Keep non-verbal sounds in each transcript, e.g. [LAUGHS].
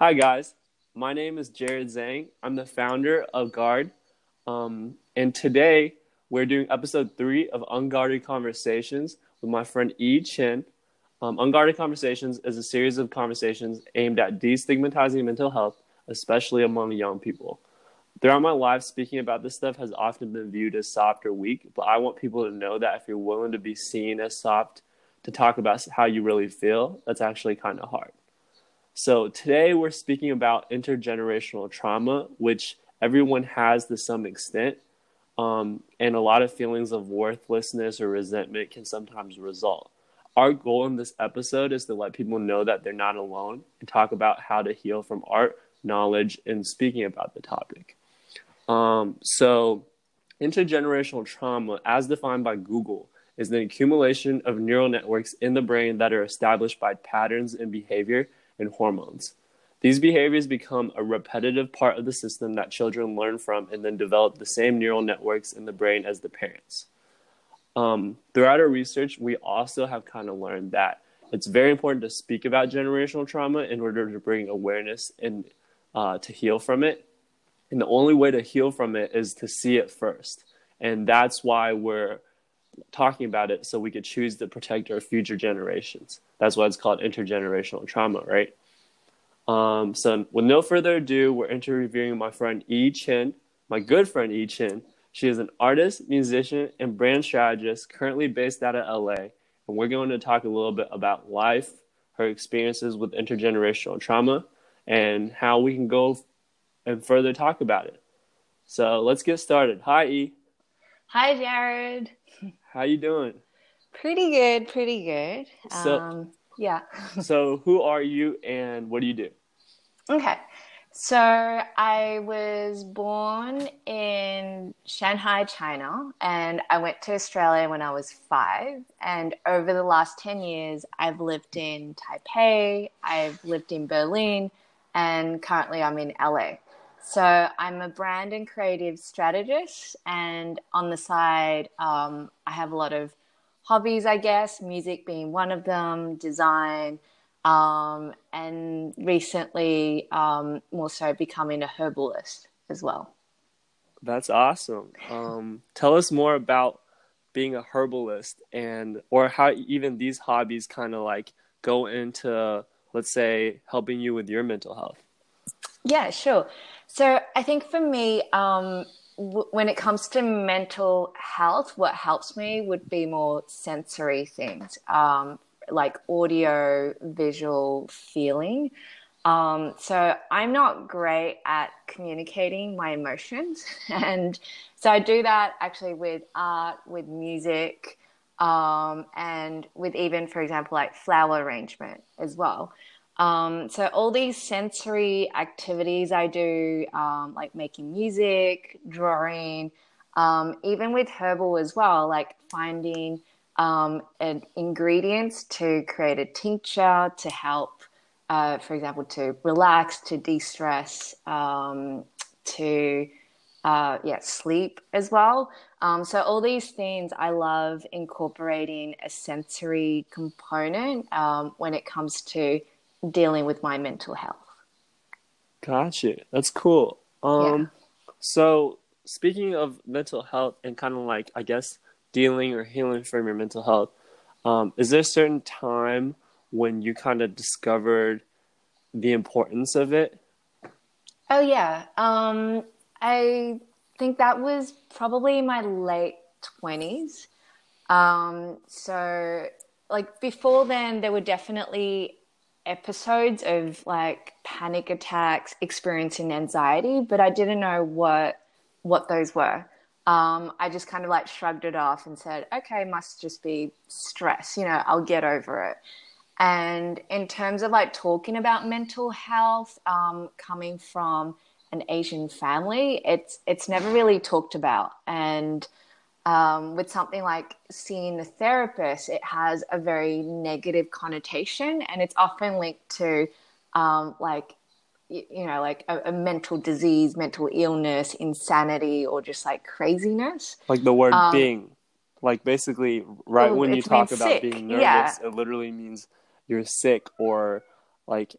Hi, guys. My name is Jared Zhang. I'm the founder of Guard. Um, and today we're doing episode three of Unguarded Conversations with my friend Yi Chen. Um, Unguarded Conversations is a series of conversations aimed at destigmatizing mental health, especially among young people. Throughout my life, speaking about this stuff has often been viewed as soft or weak, but I want people to know that if you're willing to be seen as soft, to talk about how you really feel, that's actually kind of hard. So today we're speaking about intergenerational trauma, which everyone has to some extent, um, and a lot of feelings of worthlessness or resentment can sometimes result. Our goal in this episode is to let people know that they're not alone and talk about how to heal from art, knowledge, and speaking about the topic. Um, so, intergenerational trauma, as defined by Google, is the accumulation of neural networks in the brain that are established by patterns in behavior and hormones. These behaviors become a repetitive part of the system that children learn from and then develop the same neural networks in the brain as the parents. Um, throughout our research, we also have kind of learned that it's very important to speak about generational trauma in order to bring awareness and uh, to heal from it. And the only way to heal from it is to see it first. And that's why we're talking about it so we could choose to protect our future generations. That's why it's called intergenerational trauma, right? Um, so, with no further ado, we're interviewing my friend Yi Chen, my good friend Yi Chen. She is an artist, musician, and brand strategist currently based out of LA. And we're going to talk a little bit about life, her experiences with intergenerational trauma, and how we can go and further talk about it. So let's get started. Hi, E. Hi, Jared. [LAUGHS] How you doing? Pretty good, pretty good. So, um, yeah. [LAUGHS] so who are you and what do you do? Okay. So I was born in Shanghai, China, and I went to Australia when I was five. And over the last 10 years, I've lived in Taipei, I've lived in Berlin, and currently I'm in LA. So I'm a brand and creative strategist, and on the side, um, I have a lot of hobbies, I guess, music being one of them, design, um, and recently um, more so becoming a herbalist as well. That's awesome. Um, tell us more about being a herbalist and or how even these hobbies kind of like go into let's say helping you with your mental health. Yeah, sure. So I think for me, um, w- when it comes to mental health, what helps me would be more sensory things, um, like audio, visual, feeling. Um, so I'm not great at communicating my emotions, [LAUGHS] and so I do that actually with art, with music, um, and with even, for example, like flower arrangement as well. Um, so all these sensory activities I do, um, like making music, drawing, um, even with herbal as well, like finding um, ingredients to create a tincture to help, uh, for example, to relax, to de-stress, um, to uh, yeah, sleep as well. Um, so all these things, I love incorporating a sensory component when it comes to dealing with my mental health. Gotcha. That's cool. Um, yeah. so speaking of mental health and kind of like I guess dealing or healing from your mental health, um, is there a certain time when you kind of discovered the importance of it? Oh yeah. Um, I think that was probably my late twenties. Um, so like before then, there were definitely episodes of like panic attacks, experiencing anxiety, but I didn't know what what those were. Um, I just kind of like shrugged it off and said, "Okay, must just be stress. You know, I'll get over it." And in terms of like talking about mental health, um, coming from an Asian family, it's it's never really talked about, and um, with something like seeing a therapist, it has a very negative connotation, and it's often linked to um, like you know like a, a, mental disease, mental illness, insanity, or just like craziness. Like the word um, being, like basically, right when you talk about sick. being nervous, yeah. it literally means you're sick or like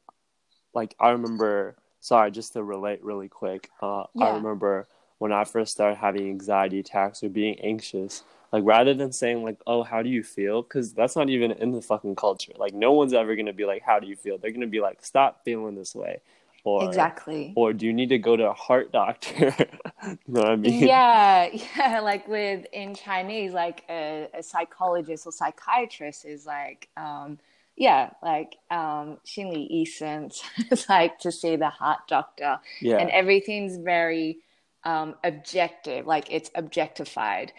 like I remember. Sorry, just to relate really quick. Uh, Yeah. I remember when I first started having anxiety attacks or being anxious. Like rather than saying like, "Oh, how do you feel?" Because that's not even in the fucking culture. Like no one's ever gonna be like, "How do you feel?" They're gonna be like, "Stop feeling this way," or exactly. or do you need to go to a heart doctor? [LAUGHS] you know what I mean? yeah, [LAUGHS] yeah. Like with in Chinese, like a, a psychologist or psychiatrist is like, um, yeah, like um, 心理医生. [LAUGHS] it's like to see the heart doctor, Yeah. and everything's very um, objective, like it's objectified.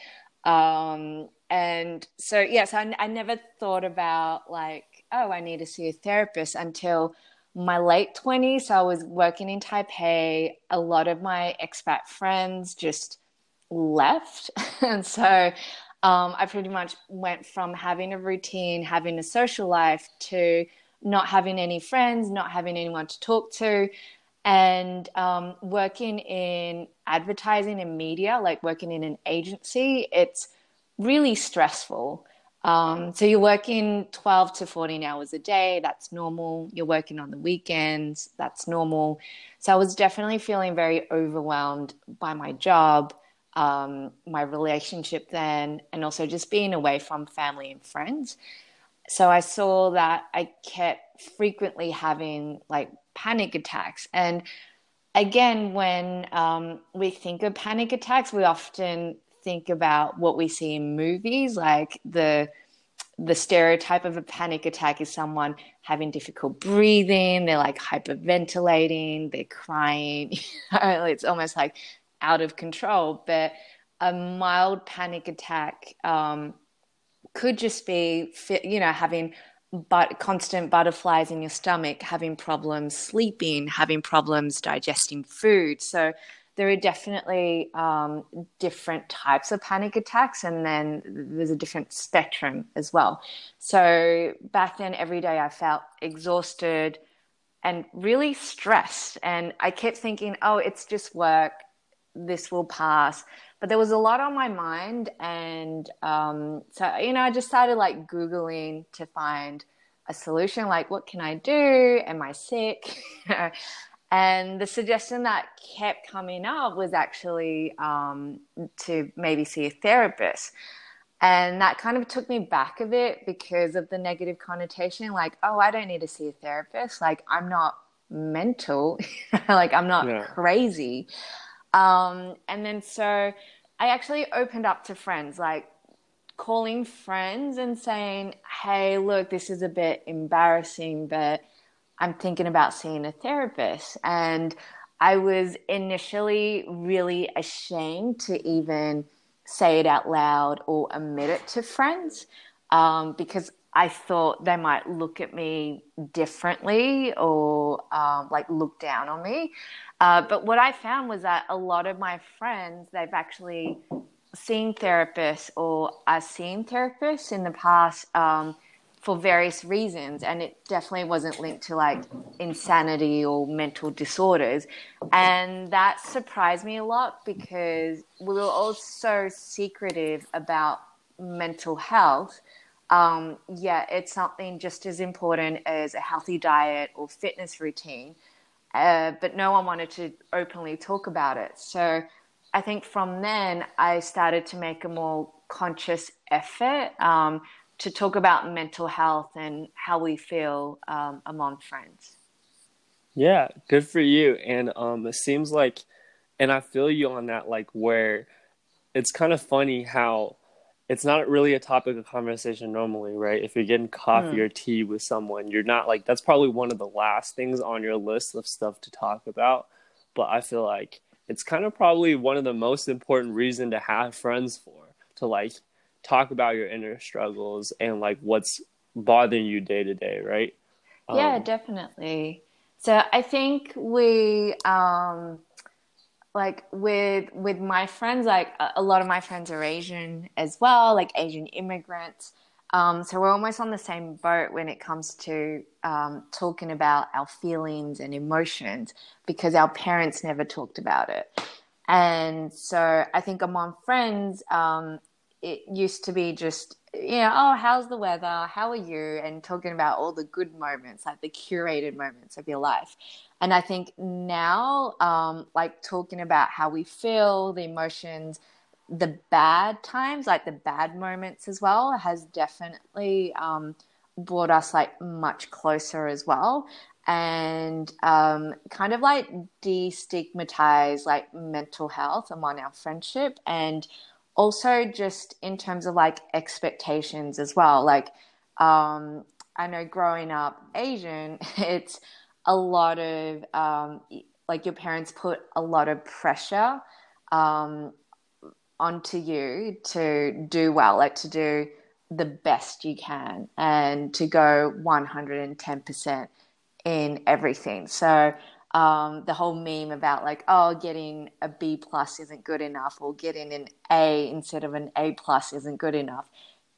Um, and so, yes, I, I never thought about like, oh, I need to see a therapist until my late 20s. So I was working in Taipei. A lot of my expat friends just left. [LAUGHS] and so um, I pretty much went from having a routine, having a social life, to not having any friends, not having anyone to talk to, and um, working in advertising and media, like working in an agency. It's really stressful. Um, so you're working 12 to 14 hours a day. That's normal. You're working on the weekends. That's normal. So I was definitely feeling very overwhelmed by my job, um, my relationship then, and also just being away from family and friends. So I saw that I kept frequently having like panic attacks. And again, when um, we think of panic attacks, we often think about what we see in movies, like the the stereotype of a panic attack is someone having difficult breathing, they're like hyperventilating, they're crying. [LAUGHS] it's almost like out of control. But a mild panic attack um, could just be, you know, having but constant butterflies in your stomach, having problems sleeping, having problems digesting food. So there are definitely um, different types of panic attacks, and then there's a different spectrum as well. So back then, every day I felt exhausted and really stressed, and I kept thinking, "Oh, it's just work. This will pass." But there was a lot on my mind, and um, so you know, I just started like googling to find a solution. Like, what can I do? Am I sick? [LAUGHS] And the suggestion that kept coming up was actually um, to maybe see a therapist. And that kind of took me back a bit because of the negative connotation like, oh, I don't need to see a therapist. Like, I'm not mental. [LAUGHS] like, I'm not Yeah. crazy. Um, and then so I actually opened up to friends, like calling friends and saying, hey, look, this is a bit embarrassing, but I'm thinking about seeing a therapist. And I was initially really ashamed to even say it out loud or admit it to friends um, because I thought they might look at me differently or um, like look down on me. Uh, but what I found was that a lot of my friends, they've actually seen therapists or are seeing therapists in the past um, for various reasons, and it definitely wasn't linked to like insanity or mental disorders. And that surprised me a lot because we were all so secretive about mental health. Um, yeah, it's something just as important as a healthy diet or fitness routine, uh, but no one wanted to openly talk about it. So I think from then I started to make a more conscious effort um, to talk about mental health and how we feel um, among friends. Yeah, good for you. And um it seems like and I feel you on that like where it's kind of funny how it's not really a topic of conversation normally, right? If you're getting coffee Hmm. or tea with someone, you're not like that's probably one of the last things on your list of stuff to talk about. But I feel like it's kind of probably one of the most important reason to have friends for to like talk about your inner struggles and like what's bothering you day to day, right? yeah, Um, definitely. So I think we, um, like with with my friends, like a, lot of my friends are Asian as well, like Asian immigrants. Um, so we're almost on the same boat when it comes to um, talking about our feelings and emotions because our parents never talked about it. And so I think among friends, um, it used to be just you know, oh, how's the weather? How are you? And talking about all the good moments, like the curated moments of your life. And I think now, um, like talking about how we feel, the emotions, the bad times, like the bad moments as well, has definitely um, brought us like much closer as well. And um, kind of like destigmatize like mental health among our friendship and also just in terms of like expectations as well like um, i know growing up asian [LAUGHS] it's a lot of um, like your parents put a lot of pressure um, onto you to do well like to do the best you can and to go 110% in everything. So um, the whole meme about like oh getting a b plus isn't good enough or getting an a instead of an a plus isn't good enough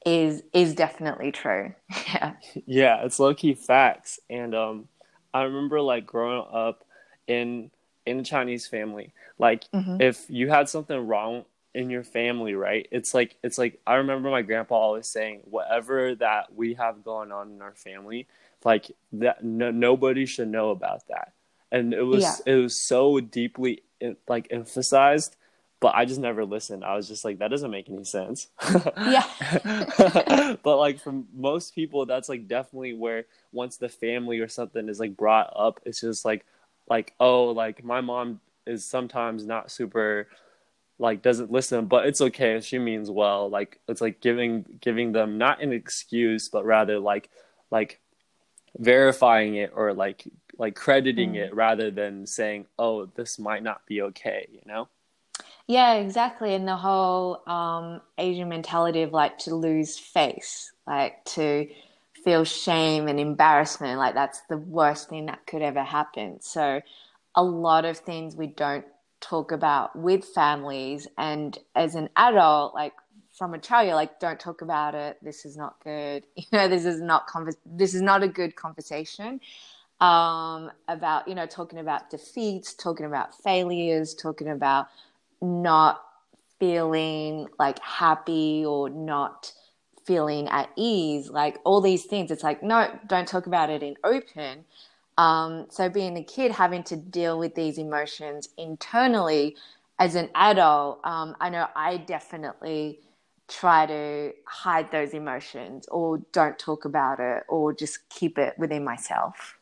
is is definitely true. [LAUGHS] Yeah. Yeah it's low-key facts. And um i remember like growing up in in a chinese family. Like mm-hmm. if you had something wrong in your family right it's like it's like i remember my grandpa always saying whatever that we have going on in our family like that no, nobody should know about that and it was yeah. it was so deeply eh, like emphasized but I just never listened. I was just like, that doesn't make any sense. [LAUGHS] yeah. [LAUGHS] but like for most people, that's like definitely where once the family or something is like brought up, it's just like, like oh, like my mom is sometimes not super, like doesn't listen, but it's okay. She means well. Like it's like giving giving them not an excuse, but rather like like verifying it or like like crediting mm. it rather than saying, "Oh, this might not be okay," you know? Yeah, exactly. And the whole um, Asian mentality of like to lose face, like to feel shame and embarrassment, like that's the worst thing that could ever happen. So, a lot of things we don't talk about with families, and as an adult, like from a child, you're like, don't talk about it. This is not good. [LAUGHS] You know, this is not convers- This is not a good conversation um, about you know talking about defeats, talking about failures, talking about not feeling like happy or not feeling at ease, like all these things. It's like no, don't talk about it in open. Um, so being a kid, having to deal with these emotions internally as an adult, um, I know I definitely try to hide those emotions or don't talk about it or just keep it within myself.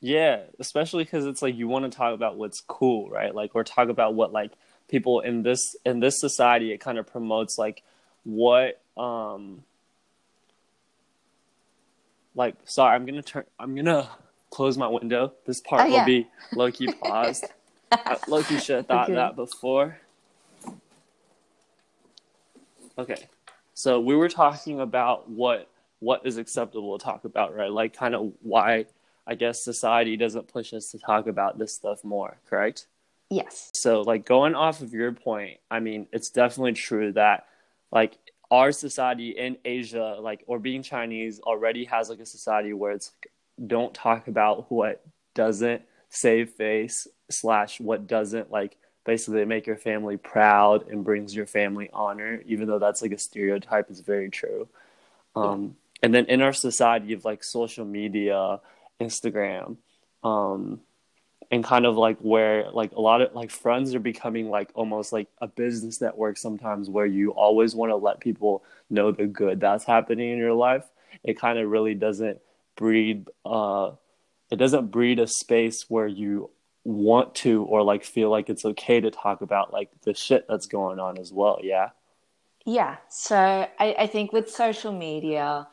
Yeah, especially because it's like you want to talk about what's cool, right? Like, or talk about what like people in this in this society. It kind of promotes like what um like. Sorry, I'm gonna turn. I'm gonna close my window. This part oh, yeah. will be low key paused. [LAUGHS] low key should have thought okay. that before. Okay, so we were talking about what what is acceptable to talk about, right? Like, kind of why I guess society doesn't push us to talk about this stuff more, correct? Yes. So, like, going off of your point, I mean, it's definitely true that, like, our society in Asia, like, or being Chinese already has, like, a society where it's like, don't talk about what doesn't save face, slash, what doesn't, like, basically make your family proud and brings your family honor, even though that's, like, a stereotype, it's very true. Um, and then in our society of, like, social media, Instagram, um, and kind of like where like a lot of like friends are becoming like almost like a business network sometimes where you always want to let people know the good that's happening in your life. It kind of really doesn't breed uh it doesn't breed a space where you want to or like feel like it's okay to talk about like the shit that's going on as well yeah yeah so i, I think with social media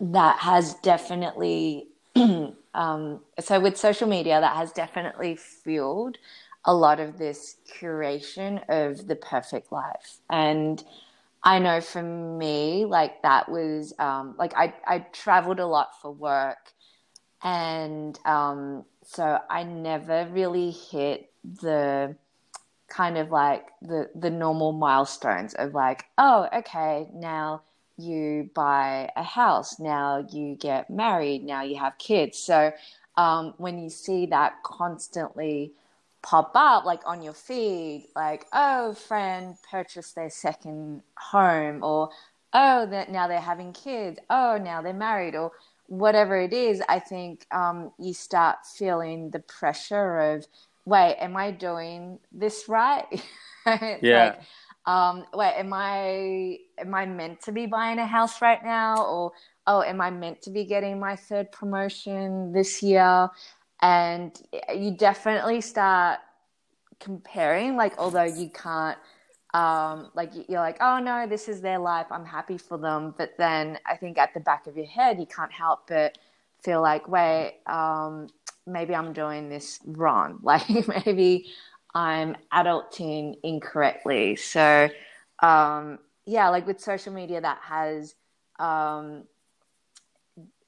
that has definitely [CLEARS THROAT] um, so with social media, that has definitely fueled a lot of this curation of the perfect life. And I know for me, like that was um, like I I traveled a lot for work, and um, so I never really hit the kind of like the the normal milestones of like oh okay now you buy a house, now you get married, now you have kids. So um, when you see that constantly pop up, like on your feed, like, oh, friend purchased their second home, or oh, that now they're having kids. Oh, now they're married, or whatever it is. I think um, you start feeling the pressure of, wait, am I doing this right? [LAUGHS] yeah. Like, um, wait, am I am I meant to be buying a house right now, or oh, am I meant to be getting my third promotion this year? And you definitely start comparing, like, although you can't, um, like, you're like, oh no, this is their life. I'm happy for them. But then I think at the back of your head, you can't help but feel like, wait, um, maybe I'm doing this wrong. [LAUGHS] Like, maybe I'm adulting incorrectly. So, um, yeah, like with social media, that has, um,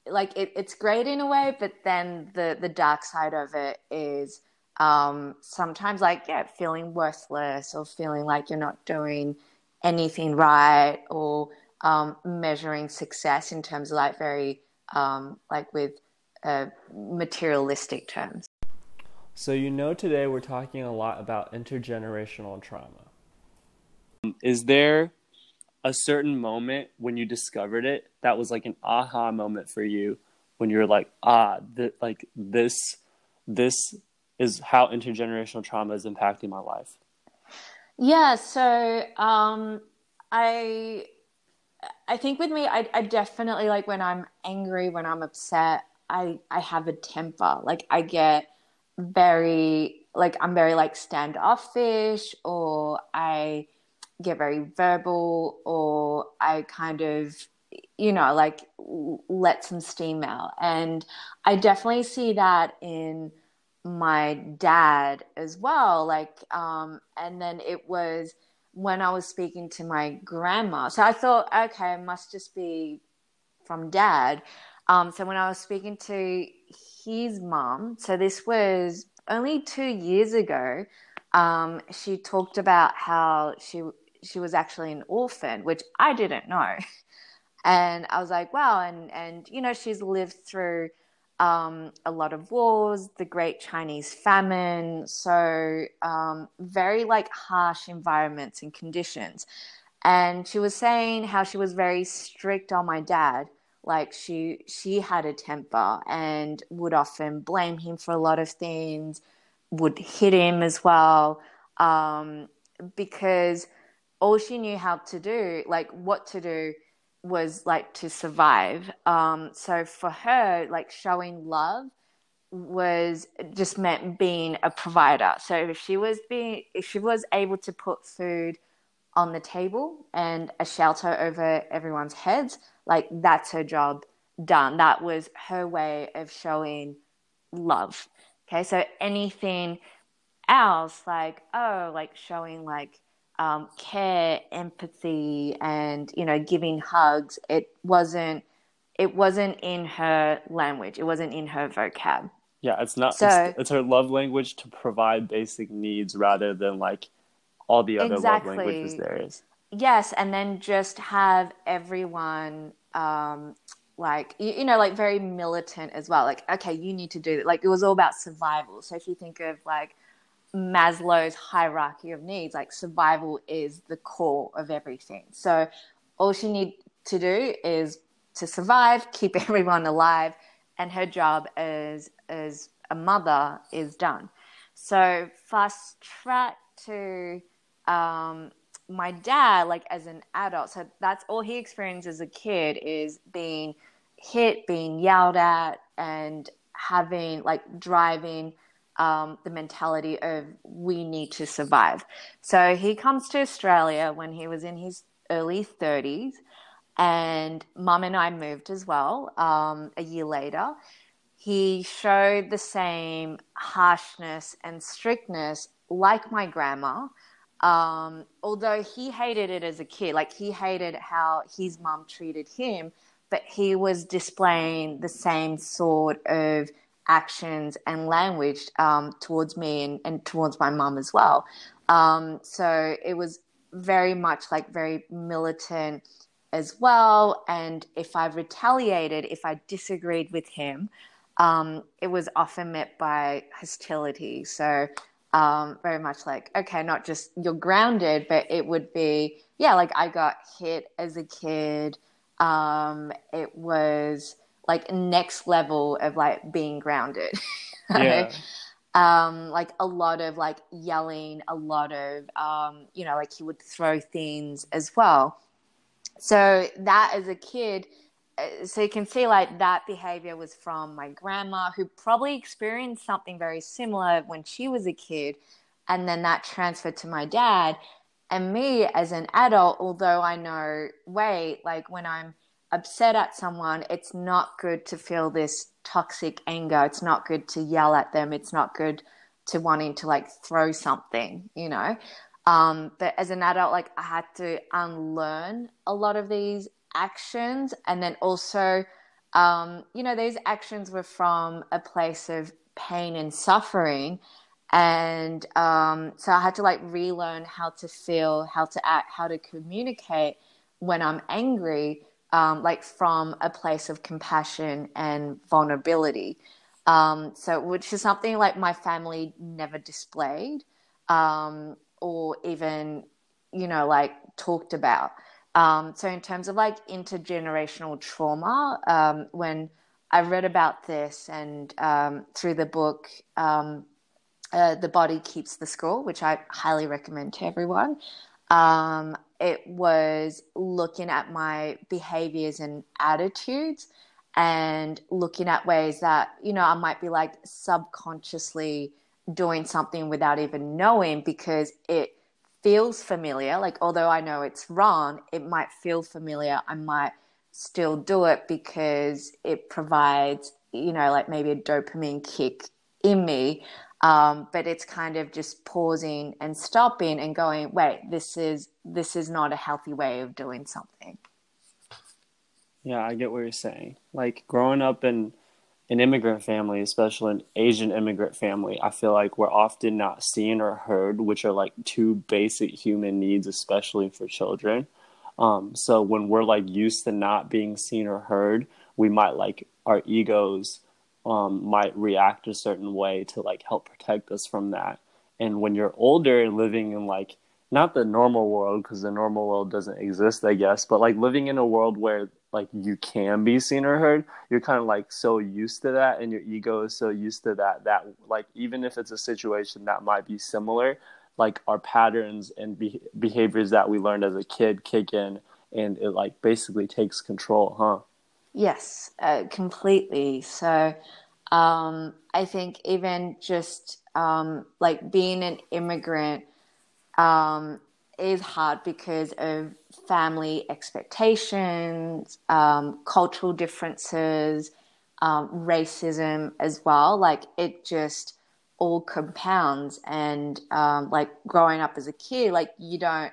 like it, it's great in a way, but then the the dark side of it is um, sometimes like yeah, feeling worthless or feeling like you're not doing anything right or um, measuring success in terms of like very um, like with uh, materialistic terms. So you know today we're talking a lot about intergenerational trauma. Is there a certain moment when you discovered it that was like an aha moment for you when you're like ah th- like this this is how intergenerational trauma is impacting my life yeah so um i i think with me I, I definitely like when i'm angry when i'm upset i i have a temper like i get very like i'm very like standoffish or i get very verbal or I kind of, you know, like let some steam out. And I definitely see that in my dad as well. Like, um, and then it was when I was speaking to my grandma. So I thought, okay, must just be from dad. Um, so when I was speaking to his mom, so this was only two years ago, um, she talked about how she she was actually an orphan, which I didn't know. [LAUGHS] And I was like, wow. And, and you know, she's lived through um, a lot of wars, the Great Chinese Famine, so um, very like harsh environments and conditions. And she was saying how she was very strict on my dad. Like she she had a temper and would often blame him for a lot of things, would hit him as well, um, because all she knew how to do, like what to do, was like to survive. Um, so for her, like showing love was just meant being a provider. So if she was being, if she was able to put food on the table and a shelter over everyone's heads, like that's her job done. That was her way of showing love. Okay, so anything else, like oh, like showing like um, care, empathy, and you know, giving hugs. It wasn't. It wasn't in her language. It wasn't in her vocab. Yeah, it's not. So, it's, it's her love language to provide basic needs rather than like all the other exactly. love languages there is. Yes, and then just have everyone um, like you, you, know like very militant as well. Like okay, you need to do that. Like it was all about survival. So if you think of like Maslow's hierarchy of needs, like survival is the core of everything. So all she needs to do is to survive, keep [LAUGHS] everyone alive, and her job as as a mother is done. So fast track to um, my dad, like as an adult. So that's all he experienced as a kid is being hit, being yelled at, and having like driving um, the mentality of we need to survive. So he comes to Australia when he was in his early 30s, and mum and I moved as well um, a year later. He showed the same harshness and strictness like my grandma. Um, although he hated it as a kid, like he hated how his mum treated him, but he was displaying the same sort of actions and language um, towards me and, and, towards my mum as well. Um, so it was very much like very militant as well. And if I retaliated, if I disagreed with him, um, it was often met by hostility. So um, very much like okay, not just you're grounded, but it would be yeah, like I got hit as a kid. Um, it was like next level of like being grounded. [LAUGHS] Yeah. um, like a lot of like yelling, a lot of um, you know, like he would throw things as well. So that as a kid, so you can see like that behavior was from my grandma who probably experienced something very similar when she was a kid and then that transferred to my dad and me as an adult although i know wait like when i'm upset at someone it's not good to feel this toxic anger. It's not good to yell at them. It's not good to wanting to like throw something you know? Um, but as an adult like i had to unlearn a lot of these actions and then also um, you know these actions were from a place of pain and suffering. And um, so i had to like relearn how to feel how to act how to communicate when i'm angry um, like from a place of compassion and vulnerability. Um, so which is something like my family never displayed um, or even you know like talked about um, so, in terms of like intergenerational trauma, um, when I read about this and um, through the book, um, uh, The Body Keeps the Score, which I highly recommend to everyone, um, it was looking at my behaviors and attitudes and looking at ways that, you know, I might be like subconsciously doing something without even knowing because it feels familiar. Like, although I know it's wrong, it might feel familiar. I might still do it because it provides, you know, like maybe a dopamine kick in me. Um, but it's kind of just pausing and stopping and going, wait, this is this is not a healthy way of doing something. Yeah, I get what you're saying. Like growing up in an immigrant family, especially an Asian immigrant family, I feel like we're often not seen or heard, which are like two basic human needs, especially for children. Um, so when we're like used to not being seen or heard, we might like our egos um, might react a certain way to like help protect us from that. And when you're older, and living in like not the normal world because the normal world doesn't exist, I guess, but like living in a world where like you can be seen or heard, you're kind of like so used to that, and your ego is so used to that that like even if it's a situation that might be similar, like our patterns and be- behaviors that we learned as a kid kick in, and it like basically takes control, huh? Yes, uh, completely. So um, I think even just um, like being an immigrant um, is hard because of family expectations, um, cultural differences, um, racism as well. Like it just all compounds. And um, like growing up as a kid, like you don't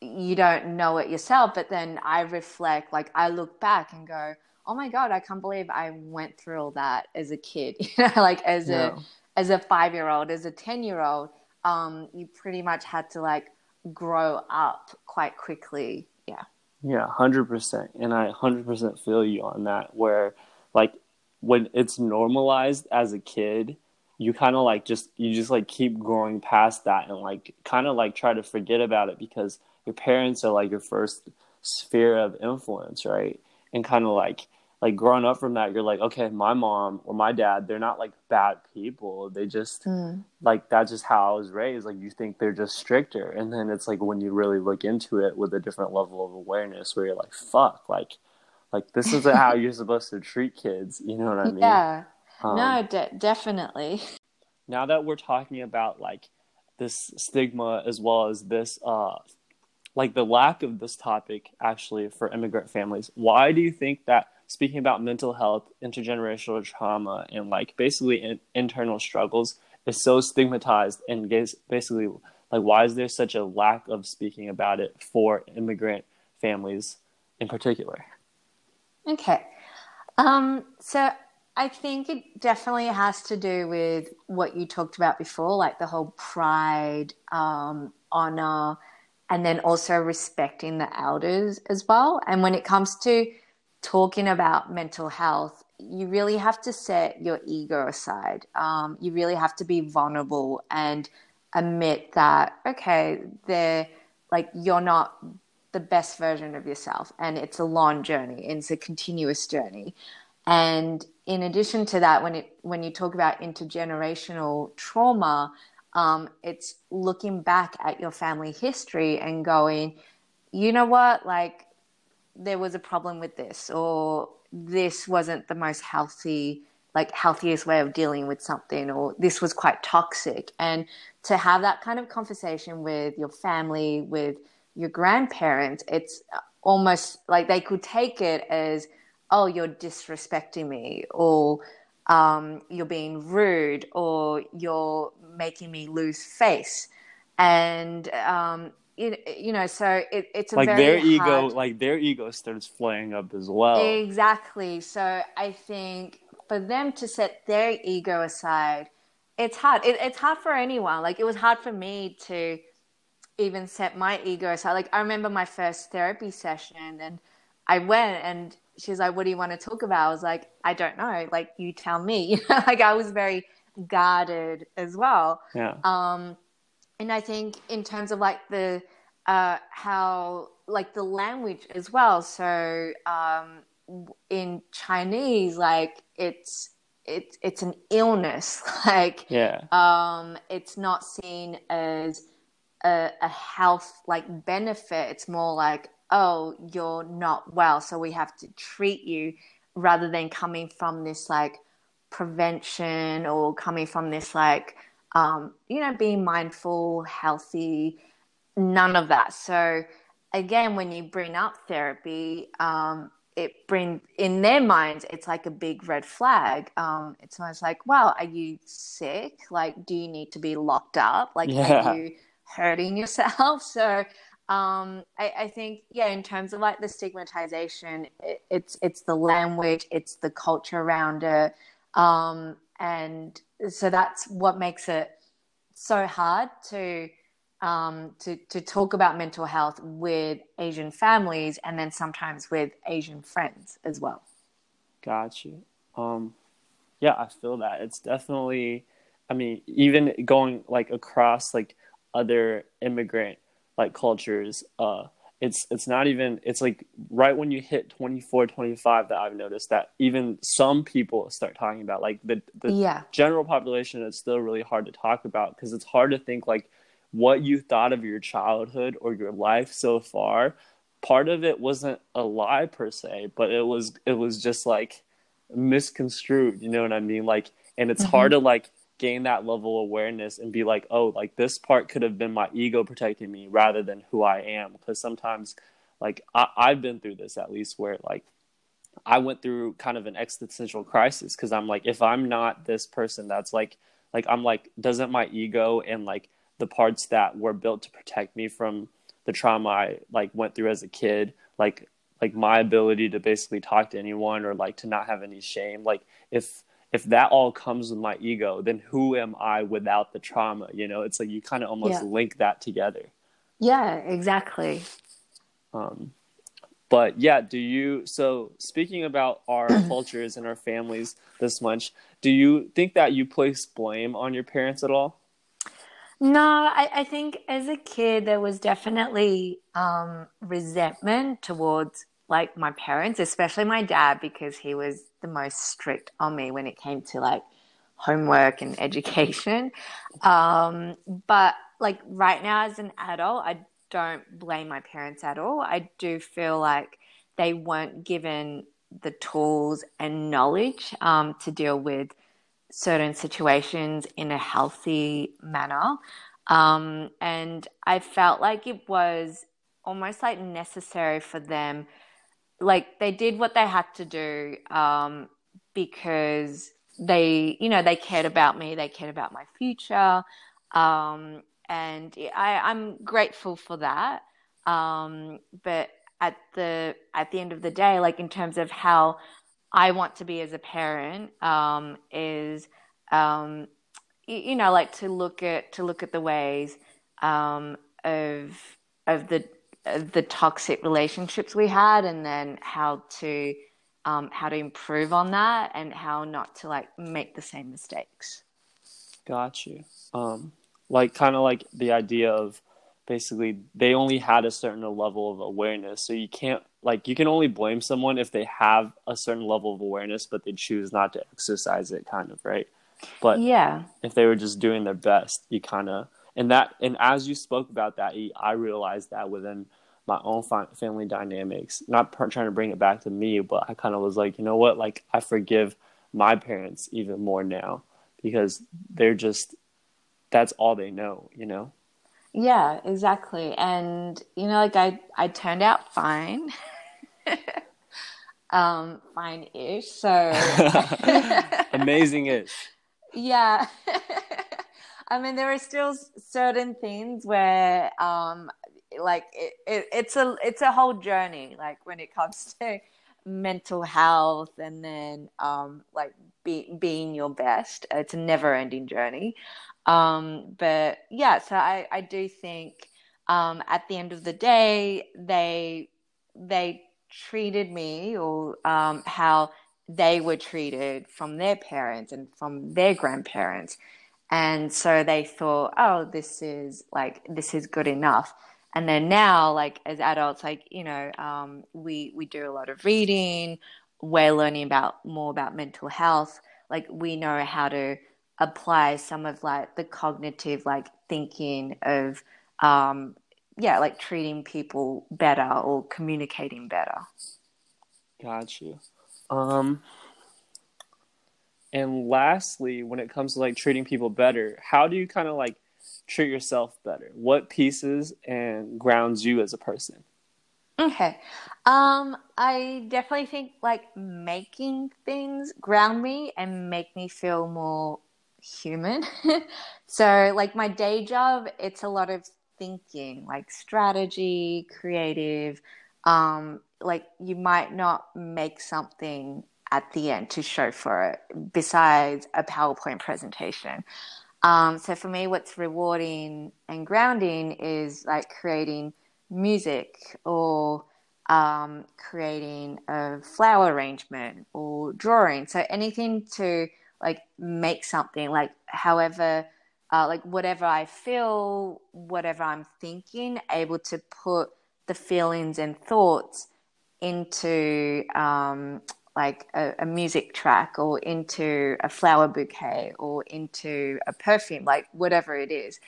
you don't know it yourself. But then I reflect, like I look back and go, "Oh my god, I can't believe I went through all that as a kid." [LAUGHS] You know, like as yeah. a as a five year old, as a ten year old. Um, you pretty much had to like grow up quite quickly. Yeah. Yeah, 100%. And I 100% feel you on that, where like when it's normalized as a kid, you kind of like just, you just like keep growing past that and like kind of like try to forget about it because your parents are like your first sphere of influence, right? And kind of like, like growing up from that, you're like, okay, my mom or my dad, they're not like bad people. They just mm. like that's just how I was raised. Like you think they're just stricter, and then it's like when you really look into it with a different level of awareness, where you're like, fuck, like, like this isn't how [LAUGHS] you're supposed to treat kids. You know what I mean? Yeah. Um, no, de- definitely. Now that we're talking about like this stigma as well as this uh like the lack of this topic actually for immigrant families, why do you think that speaking about mental health, intergenerational trauma, and like basically in, internal struggles is so stigmatized and basically like why is there such a lack of speaking about it for immigrant families in particular? Okay. Um, so I think it definitely has to do with what you talked about before, like the whole pride, um, honor, and then also respecting the elders as well. And when it comes to talking about mental health, you really have to set your ego aside. Um, you really have to be vulnerable and admit that okay, they're like you're not the best version of yourself, and it's a long journey, it's a continuous journey. And in addition to that, when it when you talk about intergenerational trauma, um, it's looking back at your family history and going, you know what, like there was a problem with this, or this wasn't the most healthy, like healthiest way of dealing with something, or this was quite toxic. And to have that kind of conversation with your family, with your grandparents, it's almost like they could take it as, oh, you're disrespecting me, or um, you're being rude, or you're making me lose face. And um, you, you know, so it, it's like their hard... ego, like their ego starts flaring up as well. Exactly. So I think for them to set their ego aside, it's hard. It, it's hard for anyone. Like it was hard for me to even set my ego aside. Like I remember my first therapy session, and I went, and she's like, "What do you want to talk about?" I was like, "I don't know. Like you tell me." [LAUGHS] like I was very guarded as well. Yeah. Um, and I think in terms of like the uh, how like the language as well. So um, in Chinese, like it's it's it's an illness. [LAUGHS] Like yeah, um, it's not seen as a, a health like benefit. It's more like oh, you're not well, so we have to treat you, rather than coming from this like prevention or coming from this like um, you know, being mindful, healthy, none of that. So again, when you bring up therapy, um, it bring in their minds, it's like a big red flag. Um, it's almost like, well, are you sick? Like, do you need to be locked up? Like, yeah. are you hurting yourself? [LAUGHS] So um, I, I, think, yeah, in terms of like the stigmatization, it, it's it's the language, it's the culture around it, um, and so that's what makes it so hard to um, to to talk about mental health with Asian families and then sometimes with Asian friends as well. Got you. Um, yeah, I feel that it's definitely. I mean, even going like across like other immigrant like cultures, uh, it's it's not even it's like right when you hit 24 25 that i've noticed that even some people start talking about like the the yeah. general population it's still really hard to talk about because it's hard to think like what you thought of your childhood or your life so far part of it wasn't a lie per se but it was it was just like misconstrued you know what i mean like and it's mm-hmm. hard to like gain that level of awareness and be like, oh, like this part could have been my ego protecting me rather than who I am. Because sometimes, like, I- I've been through this at least where, like, I went through kind of an existential crisis because I'm like, if I'm not this person that's like, like, I'm like, doesn't my ego and like the parts that were built to protect me from the trauma I like went through as a kid, like, like my ability to basically talk to anyone or like to not have any shame, like, if, if that all comes with my ego, then who am I without the trauma? You know, it's like you kind of almost yeah. link that together. Yeah, exactly. Um, but yeah, do you? So speaking about our [CLEARS THROAT] cultures and our families this much, do you think that you place blame on your parents at all? No, I, I think as a kid there was definitely um, resentment towards like my parents, especially my dad, because he was the most strict on me when it came to like homework and education. [LAUGHS] Um, but like right now, as an adult, I don't blame my parents at all. I do feel like they weren't given the tools and knowledge um, to deal with certain situations in a healthy manner. Um, and I felt like it was almost like necessary for them like they did what they had to do um, because they, you know, they cared about me, they cared about my future, um, and I, I'm grateful for that. Um, but at the at the end of the day, like in terms of how I want to be as a parent, um, is um, you, know, like to look at to look at the ways um, of of the the toxic relationships we had and then how to um, how to improve on that and how not to like make the same mistakes. Got you. Um, like kind of like the idea of basically they only had a certain level of awareness, so you can't like you can only blame someone if they have a certain level of awareness, but they choose not to exercise it, kind of right. But yeah, if they were just doing their best, you kind of and that and as you spoke about that, I realized that within my own family dynamics. Not trying to bring it back to me, but I kind of was like, you know what? Like I forgive my parents even more now because they're just that's all they know, you know. Yeah, exactly. And you know, like I I turned out fine. [LAUGHS] um, fine ish. So [LAUGHS] amazing ish. Yeah. [LAUGHS] I mean, there are still certain things where um, like it, it, it's a it's a whole journey like when it comes to mental health and then um like be, being your best it's a never ending journey um but yeah so i i do think um at the end of the day they they treated me or um how they were treated from their parents and from their grandparents. And so they thought oh this is like this is good enough. And then now like as adults like you know um, we we do a lot of reading. We're learning about more about mental health. Like we know how to apply some of like the cognitive like thinking of um, yeah like treating people better or communicating better got you um and lastly when it comes to like treating people better how do you kind of like treat yourself better? What pieces and grounds you as a person? Okay. Um, I definitely think like making things ground me and make me feel more human. [LAUGHS] so like my day job, it's a lot of thinking, like strategy, creative. Um, like you might not make something at the end to show for it besides a PowerPoint presentation. Um, so for me, what's rewarding and grounding is like creating music or um, creating a flower arrangement or drawing. So anything to like make something, like however, uh, like whatever I feel, whatever I'm thinking, able to put the feelings and thoughts into um, like a, a, music track or into a flower bouquet or into a perfume, like whatever it is.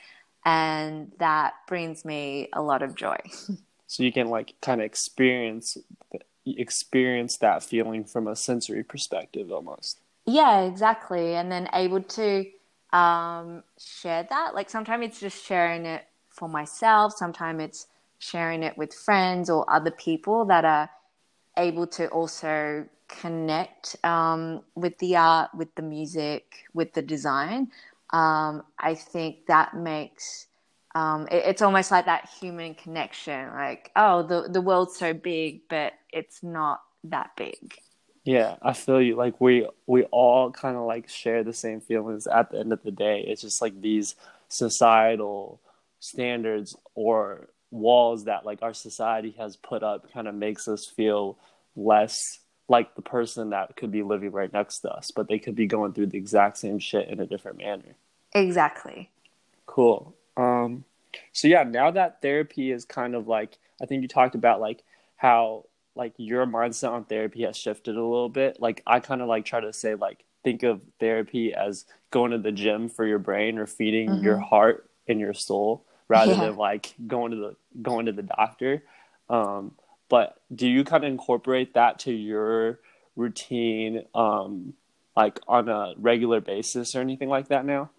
And that brings me a lot of joy. [LAUGHS] so you can like kind of experience experience that feeling from a sensory perspective almost. Yeah, exactly. And then able to um, share that. Like sometimes it's just sharing it for myself, sometimes it's sharing it with friends or other people that are able to also connect um, with the art, with the music, with the design, um, I think that makes um, it, it's almost like that human connection. Like, oh, the the world's so big, but it's not that big. Yeah, I feel you. Like we we all kind of like share the same feelings at the end of the day. It's just like these societal standards or walls that like our society has put up kind of makes us feel less like the person that could be living right next to us, but they could be going through the exact same shit in a different manner. Exactly. Cool. Um, so yeah, now that therapy is kind of like, I think you talked about like how like your mindset on therapy has shifted a little bit. Like I kind of like try to say like think of therapy as going to the gym for your brain or feeding mm-hmm. your heart and your soul rather yeah. than like going to the going to the doctor. Um, but do you kind of incorporate that to your routine um, like on a regular basis or anything like that now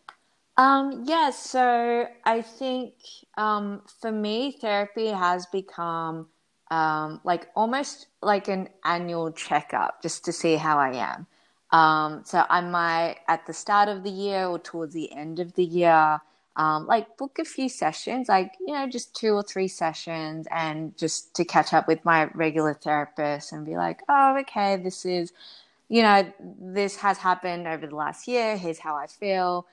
um, yeah so i think um, for me therapy has become um, like almost like an annual checkup just to see how i am um, so i might at the start of the year or towards the end of the year um, like book a few sessions, like, you know, just two or three sessions and just to catch up with my regular therapist and be like, oh, okay, this is, you know, this has happened over the last year. Here's how I feel.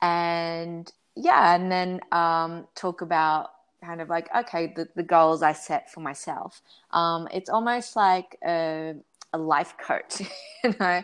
And yeah, and then um, talk about kind of like, okay, the, the goals I set for myself. Um, it's almost like a, a life coach, [LAUGHS] you know.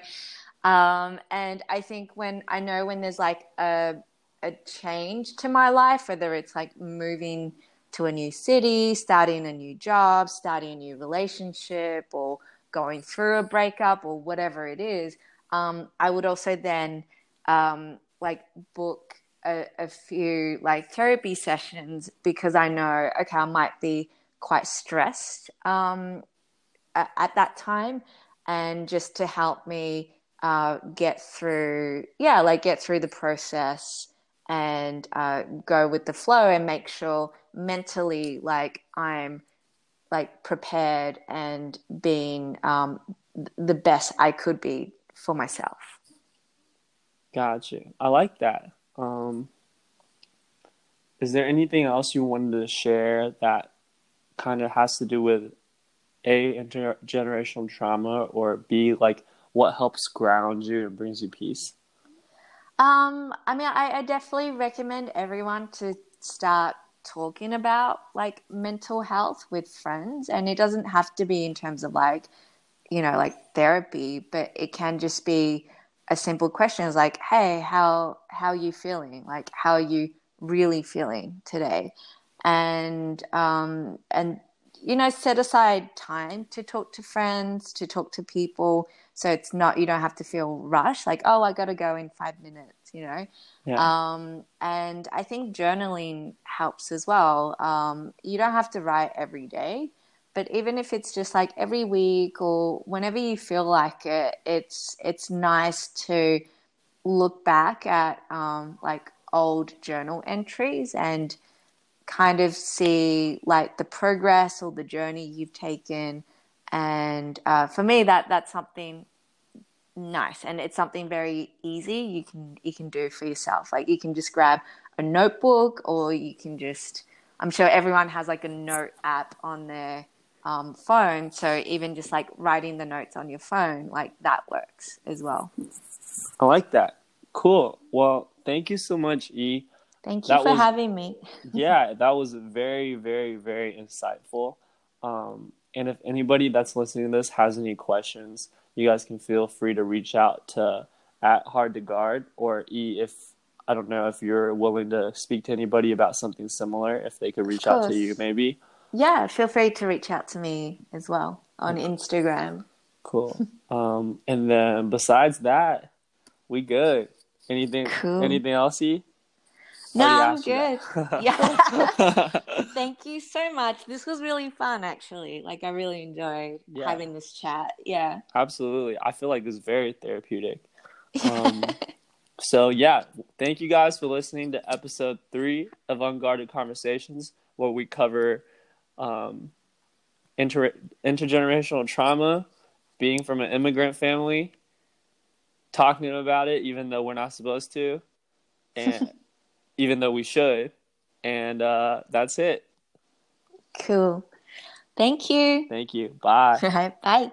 Um, and I think when I know when there's like a a change to my life, whether it's like moving to a new city, starting a new job, starting a new relationship, or going through a breakup, or whatever it is, um, I would also then um, like book a, a, few like therapy sessions because I know okay I might be quite stressed um, at, at, that time, and just to help me uh, get through yeah like get through the process and uh, go with the flow and make sure mentally like I'm like prepared and being um, the best I could be for myself. Gotcha. I like that. Um, is there anything else you wanted to share that kind of has to do with a intergenerational trauma or b like what helps ground you and brings you peace? Um, I mean, I, I definitely recommend everyone to start talking about like mental health with friends, and it doesn't have to be in terms of like, you know, like therapy, but it can just be a simple question is like, "Hey, how how are you feeling? Like, how are you really feeling today?" And um, and you know, set aside time to talk to friends, to talk to people, so it's not you don't have to feel rushed. Like, oh, I got to go in five minutes. You know. Yeah. Um, and I think journaling helps as well. Um, you don't have to write every day but even if it's just like every week or whenever you feel like it it's it's nice to look back at um, like old journal entries and kind of see like the progress or the journey you've taken. And uh, for me that that's something nice and it's something very easy you can you can do for yourself. Like you can just grab a notebook or you can just i'm sure everyone has like a note app on their um, phone. So even just like writing the notes on your phone, like that works as well. I like that. Cool. Well, thank you so much, E. Thank you that for was, having me. [LAUGHS] yeah, that was very, very, very insightful. Um, and if anybody that's listening to this has any questions, you guys can feel free to reach out to at hard to guard or E if I don't know if you're willing to speak to anybody about something similar, if they could reach out to you maybe yeah, feel free to reach out to me as well on Instagram. Cool. [LAUGHS] um, and then besides that, we good. Anything? Cool. Anything else? You? No, I'm good. [LAUGHS] yeah. [LAUGHS] Thank you so much. This was really fun, actually. Like, I really enjoyed yeah. having this chat. Yeah. Absolutely. I feel like this is very therapeutic. Um, so, yeah, thank you guys for listening to episode three of Unguarded Conversations, where we cover um, inter- intergenerational trauma, being from an immigrant family, talking about it even though we're not supposed to, and [LAUGHS] even though we should, and uh, that's it. Cool. Thank you. Thank you. Bye. [LAUGHS] Bye.